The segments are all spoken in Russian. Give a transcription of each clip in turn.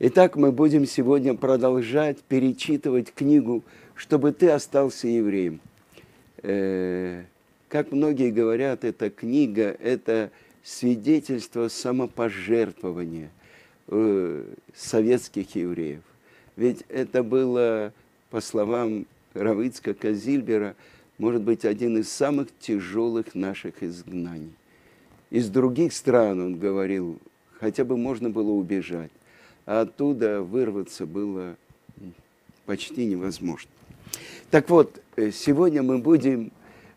Итак, мы будем сегодня продолжать перечитывать книгу «Чтобы ты остался евреем». Э, как многие говорят, эта книга – это свидетельство самопожертвования э, советских евреев. Ведь это было, по словам Равицка Казильбера, может быть, один из самых тяжелых наших изгнаний. Из других стран, он говорил, хотя бы можно было убежать а оттуда вырваться было почти невозможно. Так вот, э, сегодня мы будем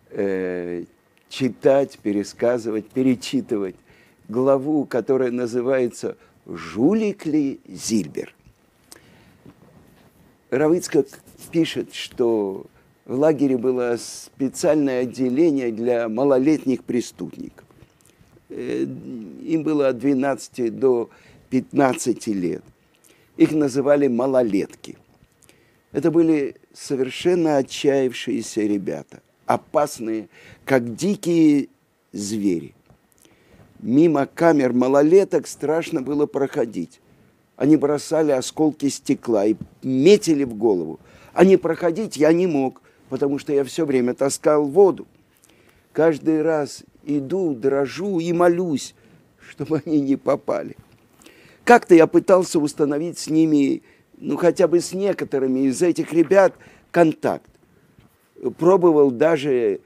э, читать, пересказывать, перечитывать главу, которая называется «Жулик ли Зильбер?». Равицкак пишет, что в лагере было специальное отделение для малолетних преступников. Э, им было от 12 до 15 лет. Их называли малолетки. Это были совершенно отчаявшиеся ребята, опасные, как дикие звери. Мимо камер малолеток страшно было проходить. Они бросали осколки стекла и метили в голову. А не проходить я не мог, потому что я все время таскал воду. Каждый раз иду, дрожу и молюсь, чтобы они не попали. Как-то я пытался установить с ними, ну хотя бы с некоторыми из этих ребят, контакт. Пробовал даже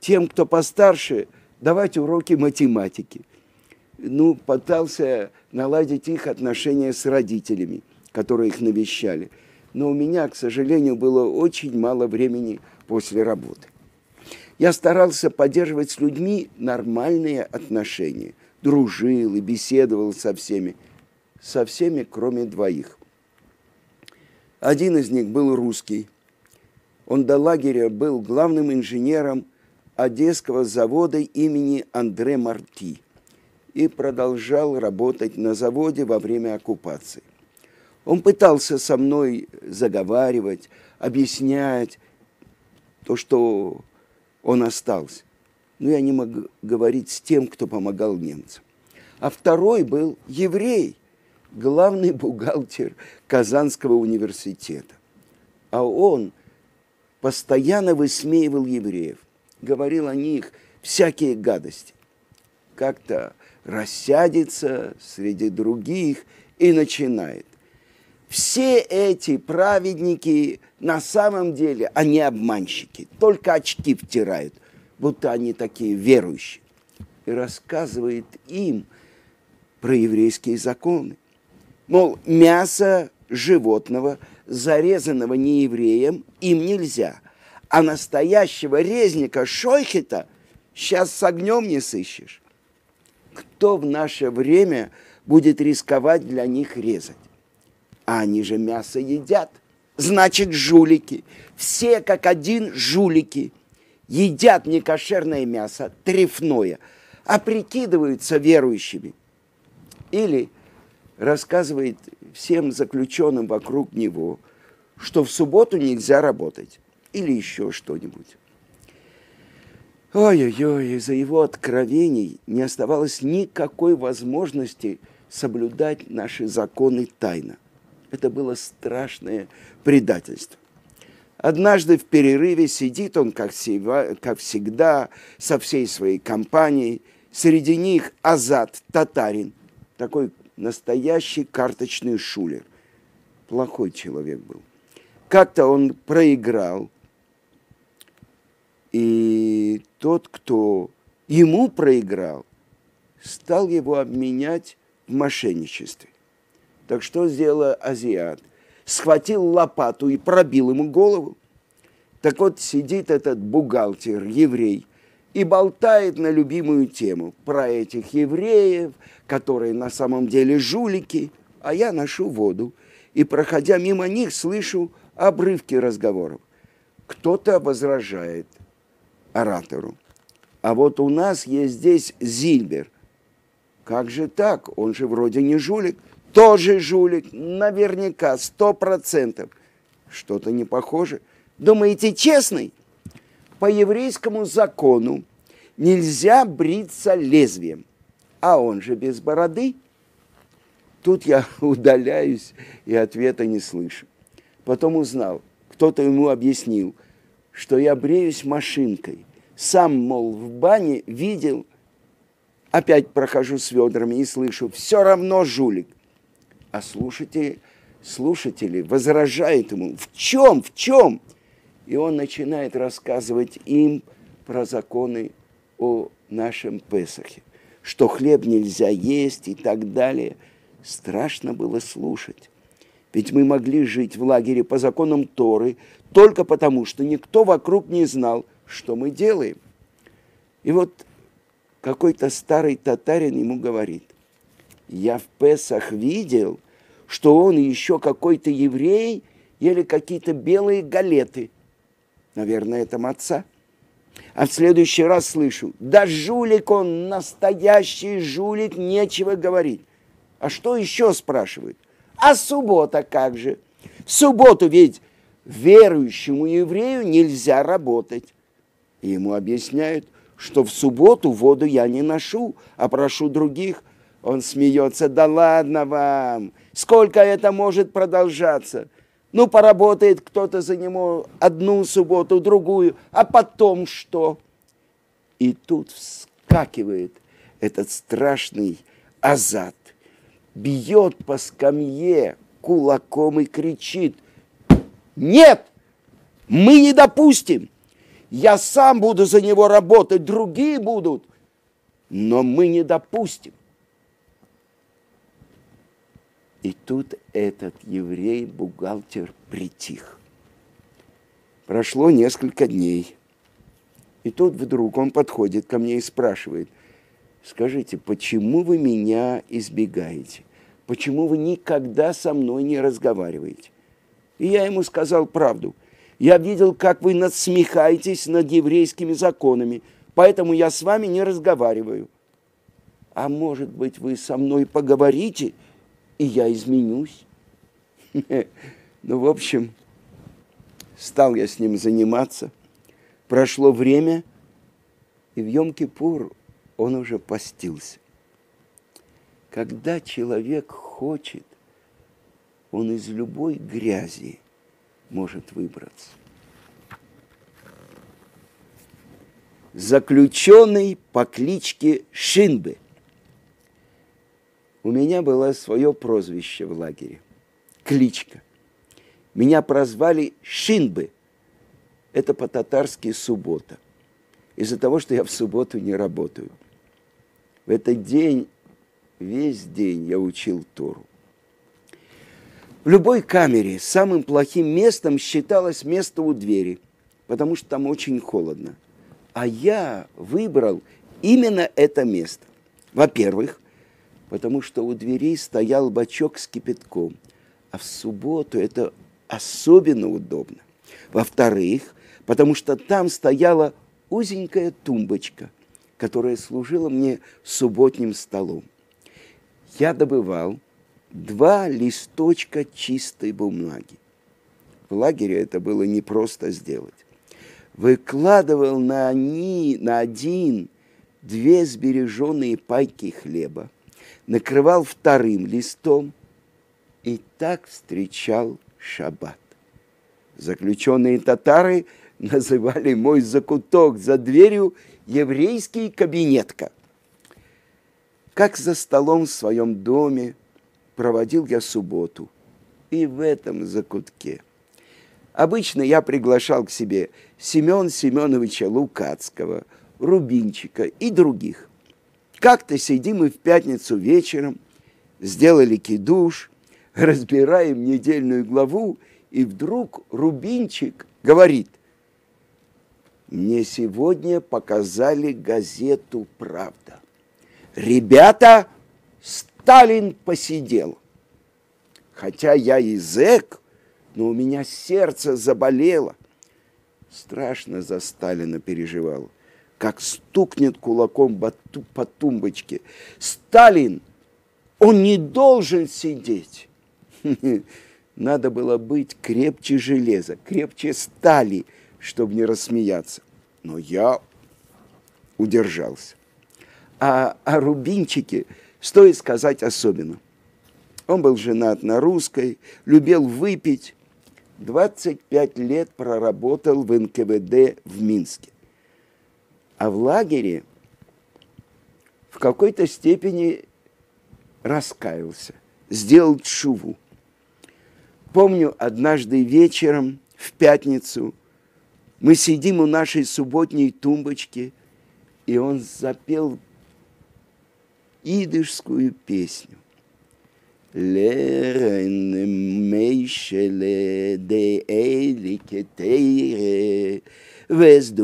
тем, кто постарше, давать уроки математики. Ну, пытался наладить их отношения с родителями, которые их навещали. Но у меня, к сожалению, было очень мало времени после работы. Я старался поддерживать с людьми нормальные отношения. Дружил и беседовал со всеми – со всеми, кроме двоих. Один из них был русский. Он до лагеря был главным инженером Одесского завода имени Андре Марти и продолжал работать на заводе во время оккупации. Он пытался со мной заговаривать, объяснять то, что он остался. Но я не мог говорить с тем, кто помогал немцам. А второй был еврей – главный бухгалтер Казанского университета. А он постоянно высмеивал евреев, говорил о них всякие гадости. Как-то рассядется среди других и начинает. Все эти праведники на самом деле, они обманщики, только очки втирают, будто они такие верующие. И рассказывает им про еврейские законы. Мол, мясо животного, зарезанного неевреем, им нельзя. А настоящего резника шойхета сейчас с огнем не сыщешь. Кто в наше время будет рисковать для них резать? А они же мясо едят. Значит, жулики. Все как один жулики. Едят некошерное мясо, трефное, а прикидываются верующими. Или рассказывает всем заключенным вокруг него, что в субботу нельзя работать или еще что-нибудь. Ой-ой-ой, из-за его откровений не оставалось никакой возможности соблюдать наши законы тайно. Это было страшное предательство. Однажды в перерыве сидит он, как всегда, со всей своей компанией. Среди них Азат, татарин, такой настоящий карточный шулер. Плохой человек был. Как-то он проиграл, и тот, кто ему проиграл, стал его обменять в мошенничестве. Так что сделал азиат? Схватил лопату и пробил ему голову. Так вот сидит этот бухгалтер, еврей, и болтает на любимую тему про этих евреев, которые на самом деле жулики, а я ношу воду. И, проходя мимо них, слышу обрывки разговоров. Кто-то возражает оратору. А вот у нас есть здесь Зильбер. Как же так? Он же вроде не жулик. Тоже жулик. Наверняка, сто процентов. Что-то не похоже. Думаете, честный? По еврейскому закону нельзя бриться лезвием а он же без бороды. Тут я удаляюсь и ответа не слышу. Потом узнал, кто-то ему объяснил, что я бреюсь машинкой. Сам, мол, в бане видел, опять прохожу с ведрами и слышу, все равно жулик. А слушатели, слушатели возражают ему, в чем, в чем? И он начинает рассказывать им про законы о нашем Песахе, что хлеб нельзя есть и так далее. Страшно было слушать. Ведь мы могли жить в лагере по законам Торы только потому, что никто вокруг не знал, что мы делаем. И вот какой-то старый татарин ему говорит, я в Песах видел, что он и еще какой-то еврей ели какие-то белые галеты. Наверное, это маца. А в следующий раз слышу, да жулик он, настоящий жулик, нечего говорить. А что еще спрашивают? А суббота как же? В субботу ведь верующему еврею нельзя работать. И ему объясняют, что в субботу воду я не ношу, а прошу других. Он смеется, да ладно вам, сколько это может продолжаться? Ну, поработает кто-то за него одну субботу, другую, а потом что? И тут вскакивает этот страшный азат, бьет по скамье кулаком и кричит, нет, мы не допустим, я сам буду за него работать, другие будут, но мы не допустим. И тут этот еврей-бухгалтер притих. Прошло несколько дней. И тут вдруг он подходит ко мне и спрашивает, скажите, почему вы меня избегаете? Почему вы никогда со мной не разговариваете? И я ему сказал правду. Я видел, как вы насмехаетесь над еврейскими законами, поэтому я с вами не разговариваю. А может быть, вы со мной поговорите – и я изменюсь. Ну, в общем, стал я с ним заниматься. Прошло время, и в Йом-Кипур он уже постился. Когда человек хочет, он из любой грязи может выбраться. Заключенный по кличке Шинбе – у меня было свое прозвище в лагере, кличка. Меня прозвали Шинбы. Это по-татарски суббота. Из-за того, что я в субботу не работаю. В этот день, весь день я учил Тору. В любой камере самым плохим местом считалось место у двери, потому что там очень холодно. А я выбрал именно это место. Во-первых, потому что у дверей стоял бачок с кипятком, а в субботу это особенно удобно. Во-вторых, потому что там стояла узенькая тумбочка, которая служила мне субботним столом. Я добывал два листочка чистой бумаги. В лагере это было непросто сделать. Выкладывал на, они, на один две сбереженные пайки хлеба – накрывал вторым листом и так встречал шаббат. Заключенные татары называли мой закуток за дверью еврейский кабинетка. Как за столом в своем доме проводил я субботу и в этом закутке. Обычно я приглашал к себе Семен Семеновича Лукацкого, Рубинчика и других. Как-то сидим мы в пятницу вечером, сделали кидуш, разбираем недельную главу, и вдруг Рубинчик говорит, мне сегодня показали газету «Правда». Ребята, Сталин посидел. Хотя я язык, но у меня сердце заболело. Страшно за Сталина переживал как стукнет кулаком по тумбочке. Сталин, он не должен сидеть. Надо было быть крепче железа, крепче стали, чтобы не рассмеяться. Но я удержался. А о Рубинчике стоит сказать особенно. Он был женат на русской, любил выпить. 25 лет проработал в НКВД в Минске. А в лагере в какой-то степени раскаялся, сделал чуву. Помню, однажды вечером, в пятницу, мы сидим у нашей субботней тумбочки, и он запел идышскую песню. Лерен мейшеле де эликетейре, wirst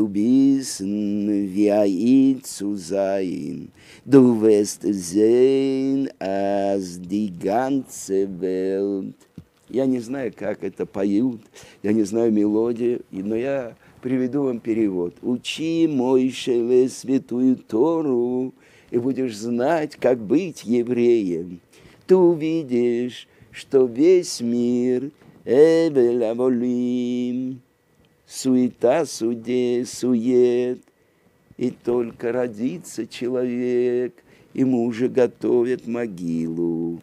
zu sein. Du wirst sehen, als die ganze Welt. Я не знаю, как это поют, я не знаю мелодию, но я приведу вам перевод. Учи, мой шеле, святую Тору, и будешь знать, как быть евреем. Ты увидишь, что весь мир Эбелаволим, суета, суде, сует, и только родится человек, ему уже готовят могилу.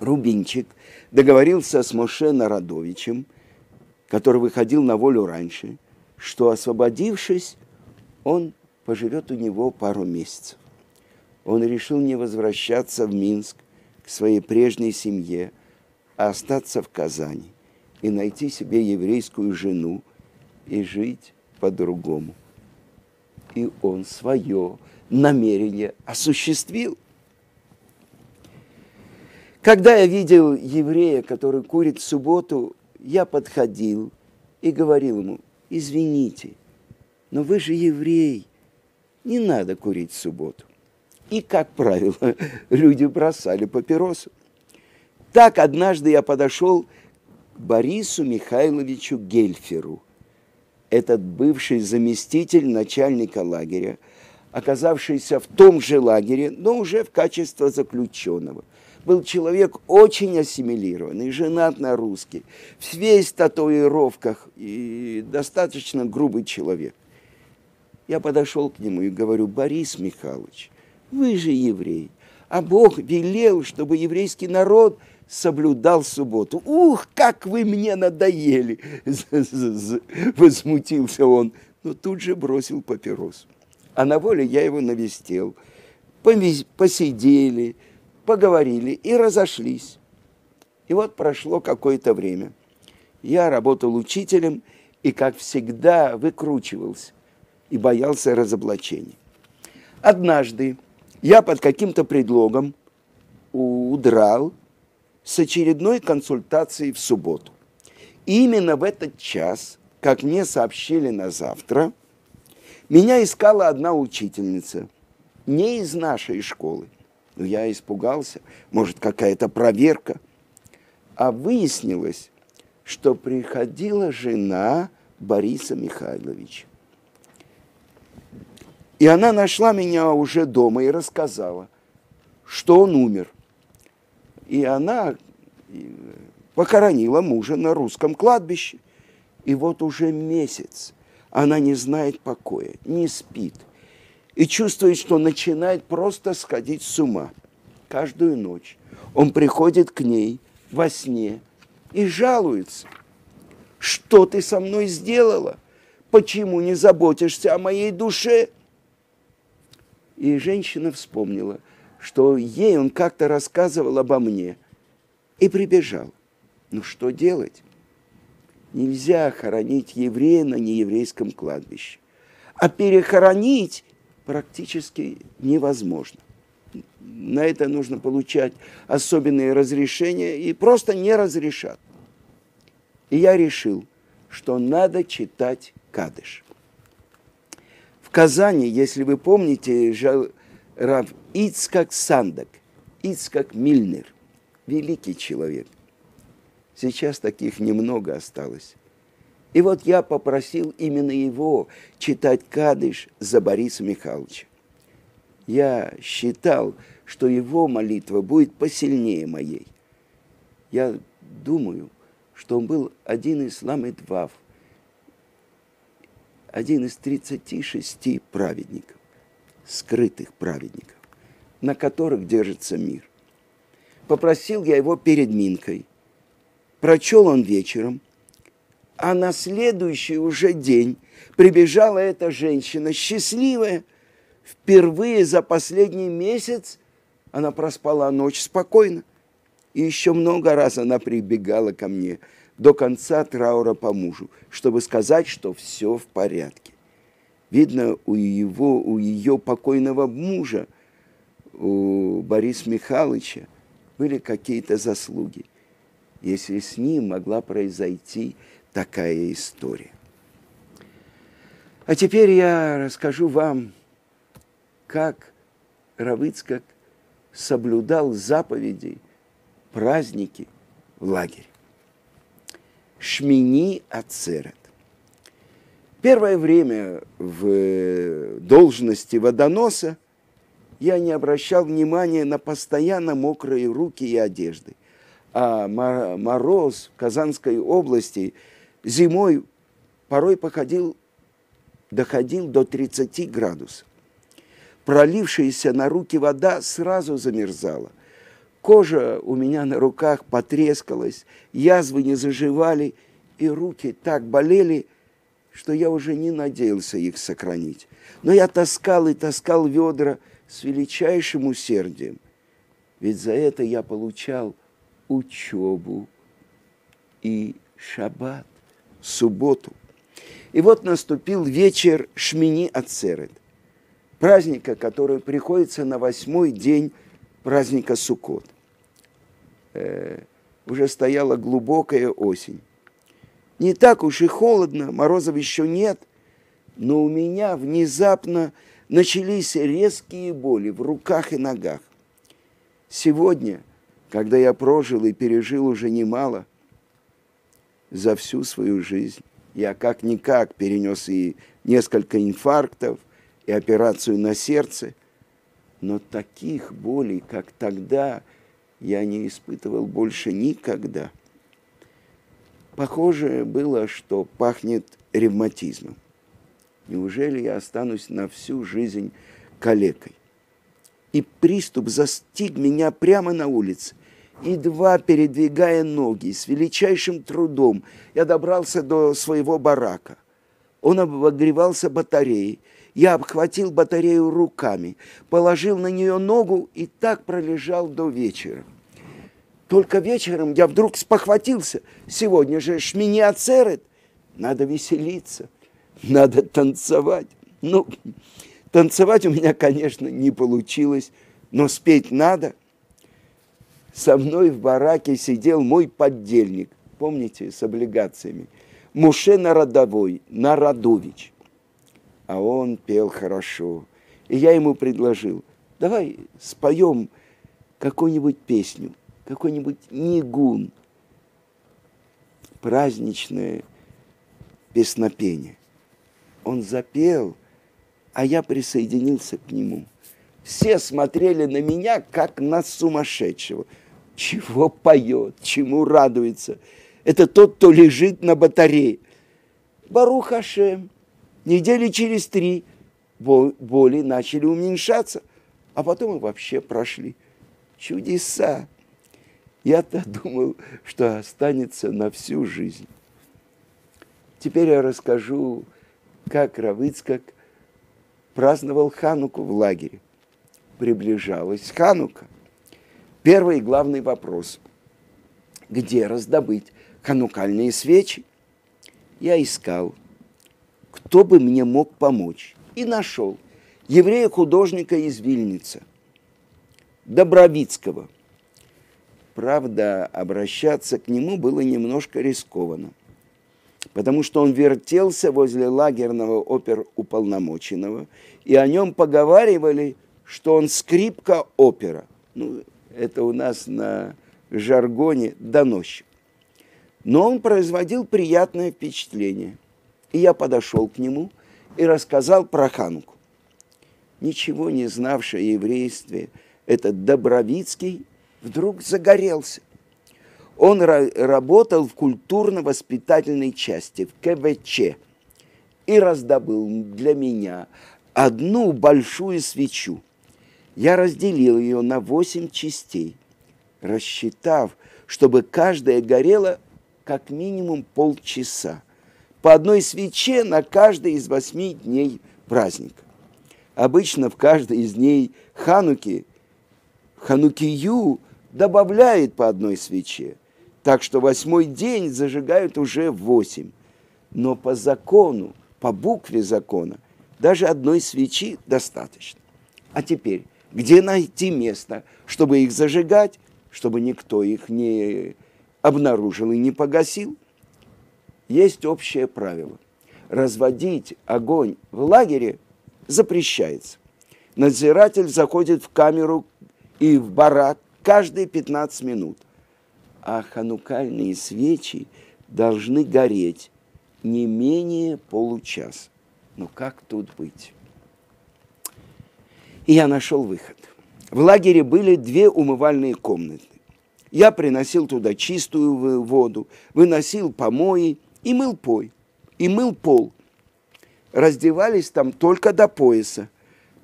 Рубинчик договорился с Моше Народовичем, который выходил на волю раньше, что, освободившись, он поживет у него пару месяцев. Он решил не возвращаться в Минск к своей прежней семье, а остаться в Казани и найти себе еврейскую жену и жить по-другому. И он свое намерение осуществил. Когда я видел еврея, который курит в субботу, я подходил и говорил ему, извините, но вы же еврей, не надо курить в субботу. И, как правило, люди бросали папиросу. Так однажды я подошел к Борису Михайловичу Гельферу. Этот бывший заместитель начальника лагеря, оказавшийся в том же лагере, но уже в качестве заключенного. Был человек очень ассимилированный, женат на русский, весь в татуировках и достаточно грубый человек. Я подошел к нему и говорю, Борис Михайлович, вы же еврей, а Бог велел, чтобы еврейский народ соблюдал субботу. Ух, как вы мне надоели! Возмутился он, но тут же бросил папирос. А на воле я его навестил. Посидели, поговорили и разошлись. И вот прошло какое-то время. Я работал учителем и, как всегда, выкручивался и боялся разоблачений. Однажды я под каким-то предлогом удрал с очередной консультацией в субботу. И именно в этот час, как мне сообщили на завтра, меня искала одна учительница, не из нашей школы. Но я испугался, может, какая-то проверка. А выяснилось, что приходила жена Бориса Михайловича. И она нашла меня уже дома и рассказала, что он умер. И она похоронила мужа на русском кладбище. И вот уже месяц она не знает покоя, не спит. И чувствует, что начинает просто сходить с ума. Каждую ночь он приходит к ней во сне и жалуется. Что ты со мной сделала? Почему не заботишься о моей душе? И женщина вспомнила, что ей он как-то рассказывал обо мне. И прибежал. Ну что делать? Нельзя хоронить еврея на нееврейском кладбище. А перехоронить практически невозможно. На это нужно получать особенные разрешения и просто не разрешат. И я решил, что надо читать Кадыш. Казани, если вы помните, жал Рав Ицкак Сандак, Ицкак Мильнер, великий человек. Сейчас таких немного осталось. И вот я попросил именно его читать Кадыш за Бориса Михайловича. Я считал, что его молитва будет посильнее моей. Я думаю, что он был один из ламедвав – один из 36 праведников, скрытых праведников, на которых держится мир. Попросил я его перед Минкой. Прочел он вечером. А на следующий уже день прибежала эта женщина, счастливая. Впервые за последний месяц она проспала ночь спокойно. И еще много раз она прибегала ко мне до конца траура по мужу, чтобы сказать, что все в порядке. Видно, у его, у ее покойного мужа, у Бориса Михайловича, были какие-то заслуги, если с ним могла произойти такая история. А теперь я расскажу вам, как Равыцкак соблюдал заповеди, праздники в лагере. Шмини Ацерет. Первое время в должности водоноса я не обращал внимания на постоянно мокрые руки и одежды. А мороз в Казанской области зимой порой походил, доходил до 30 градусов. Пролившаяся на руки вода сразу замерзала. Кожа у меня на руках потрескалась, язвы не заживали, и руки так болели, что я уже не надеялся их сохранить. Но я таскал и таскал ведра с величайшим усердием. Ведь за это я получал учебу и шаббат, субботу. И вот наступил вечер Шмини Ацерет, праздника, который приходится на восьмой день праздника Суккот. Э, уже стояла глубокая осень. Не так уж и холодно, морозов еще нет, но у меня внезапно начались резкие боли в руках и ногах. Сегодня, когда я прожил и пережил уже немало, за всю свою жизнь я как-никак перенес и несколько инфарктов, и операцию на сердце, но таких болей, как тогда, я не испытывал больше никогда – Похоже было, что пахнет ревматизмом. Неужели я останусь на всю жизнь калекой? И приступ застиг меня прямо на улице. Едва передвигая ноги, с величайшим трудом я добрался до своего барака. Он обогревался батареей. Я обхватил батарею руками, положил на нее ногу и так пролежал до вечера. Только вечером я вдруг спохватился. Сегодня же шмини ацерет. Надо веселиться, надо танцевать. Ну, танцевать у меня, конечно, не получилось, но спеть надо. Со мной в бараке сидел мой поддельник, помните, с облигациями, Муше Народовой, Народович. А он пел хорошо. И я ему предложил, давай споем какую-нибудь песню – какой-нибудь нигун, праздничное песнопение. Он запел, а я присоединился к нему. Все смотрели на меня, как на сумасшедшего. Чего поет, чему радуется. Это тот, кто лежит на батарее. Барух Хашем. Недели через три боли начали уменьшаться, а потом и вообще прошли. Чудеса. Я-то думал, что останется на всю жизнь. Теперь я расскажу, как Равыцкак праздновал Хануку в лагере. Приближалась Ханука. Первый главный вопрос. Где раздобыть ханукальные свечи? Я искал, кто бы мне мог помочь. И нашел еврея-художника из Вильница, Добровицкого – Правда, обращаться к нему было немножко рискованно, потому что он вертелся возле лагерного оперуполномоченного, и о нем поговаривали, что он скрипка опера. Ну, это у нас на жаргоне доносчик. Но он производил приятное впечатление. И я подошел к нему и рассказал про Хануку. Ничего не знавший еврействе, этот Добровицкий вдруг загорелся. Он работал в культурно-воспитательной части, в КВЧ, и раздобыл для меня одну большую свечу. Я разделил ее на восемь частей, рассчитав, чтобы каждая горела как минимум полчаса. По одной свече на каждый из восьми дней праздника. Обычно в каждой из дней Хануки, Ханукию добавляет по одной свече. Так что восьмой день зажигают уже восемь. Но по закону, по букве закона, даже одной свечи достаточно. А теперь, где найти место, чтобы их зажигать, чтобы никто их не обнаружил и не погасил? Есть общее правило. Разводить огонь в лагере запрещается. Надзиратель заходит в камеру и в барак каждые 15 минут. А ханукальные свечи должны гореть не менее получаса. Ну как тут быть? И я нашел выход. В лагере были две умывальные комнаты. Я приносил туда чистую воду, выносил помои и мыл пой, и мыл пол. Раздевались там только до пояса.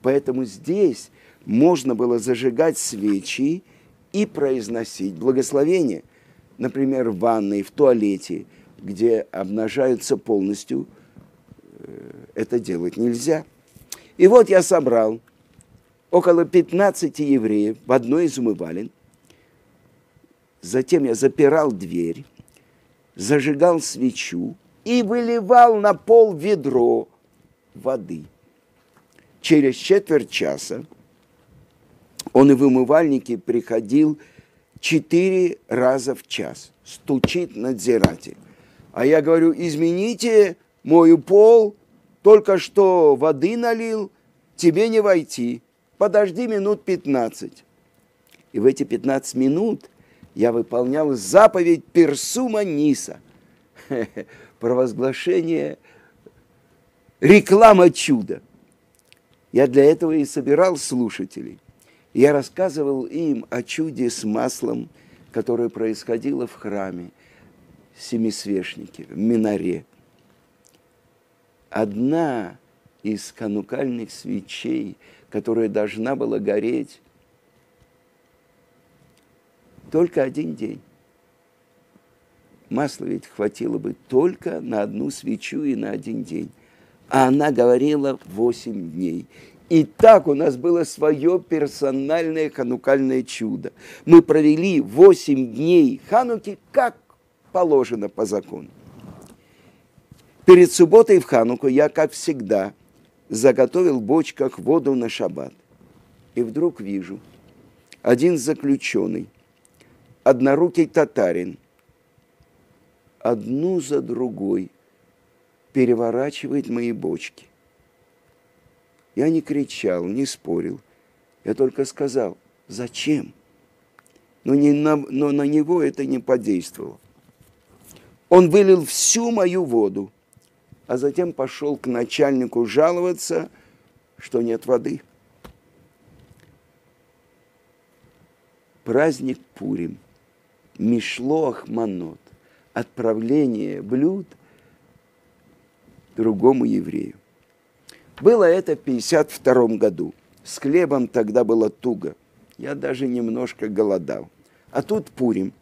Поэтому здесь можно было зажигать свечи и произносить благословение. Например, в ванной, в туалете, где обнажаются полностью – это делать нельзя. И вот я собрал около 15 евреев в одной из умывалин. Затем я запирал дверь, зажигал свечу и выливал на пол ведро воды. Через четверть часа он и в умывальнике приходил четыре раза в час. Стучит надзиратель. А я говорю, измените мою пол, только что воды налил, тебе не войти, подожди минут 15. И в эти 15 минут я выполнял заповедь Персума Ниса, провозглашение, реклама чуда. Я для этого и собирал слушателей. Я рассказывал им о чуде с маслом, которое происходило в храме, семисвешнике, в Минаре – одна из канукальных свечей, которая должна была гореть только один день. Масла ведь хватило бы только на одну свечу и на один день. А она говорила восемь дней. И так у нас было свое персональное ханукальное чудо. Мы провели восемь дней хануки, как положено по закону. Перед субботой в Хануку я, как всегда, заготовил в бочках воду на шаббат. И вдруг вижу, один заключенный, однорукий татарин, одну за другой переворачивает мои бочки. Я не кричал, не спорил. Я только сказал, зачем? Но, не на, но на него это не подействовало. Он вылил всю мою воду – а затем пошел к начальнику жаловаться, что нет воды. Праздник Пурим, Мишлох Манот, отправление блюд другому еврею. Было это в 52 году. С хлебом тогда было туго. Я даже немножко голодал. А тут Пурим.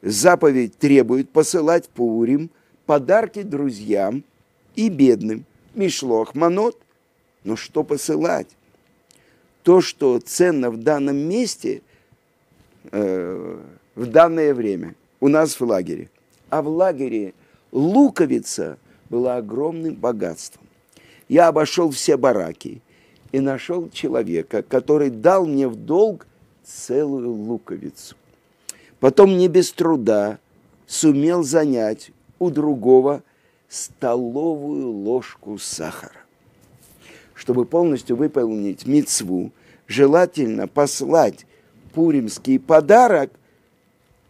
Заповедь требует посылать Пурим подарки друзьям и бедным. Мишлох, манот. Но что посылать? То, что ценно в данном месте, э, в данное время, у нас в лагере. А в лагере луковица была огромным богатством. Я обошел все бараки и нашел человека, который дал мне в долг целую луковицу. Потом не без труда сумел занять у другого столовую ложку сахара. Чтобы полностью выполнить мицву, желательно послать пуримский подарок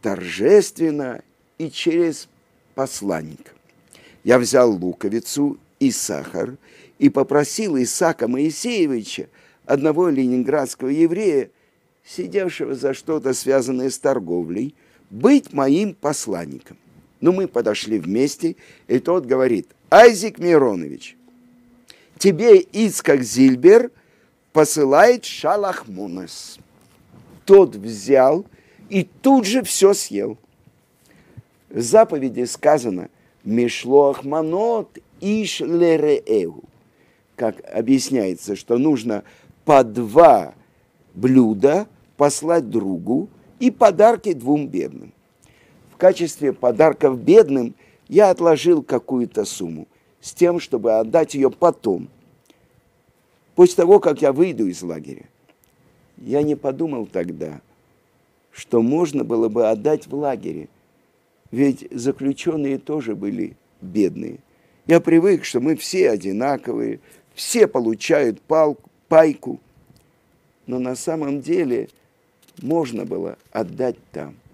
торжественно и через посланника. Я взял луковицу и сахар и попросил Исаака Моисеевича, одного ленинградского еврея, сидевшего за что-то связанное с торговлей, быть моим посланником. Ну, мы подошли вместе, и тот говорит, Айзик Миронович, тебе Ицкак Зильбер посылает Шалахмунес. Тот взял и тут же все съел. В заповеди сказано «Мишлох манот иш лереэгу», как объясняется, что нужно по два блюда послать другу и подарки двум бедным. В качестве подарков бедным я отложил какую-то сумму с тем, чтобы отдать ее потом, после того, как я выйду из лагеря. Я не подумал тогда, что можно было бы отдать в лагере, ведь заключенные тоже были бедные. Я привык, что мы все одинаковые, все получают палку, пайку, но на самом деле можно было отдать там –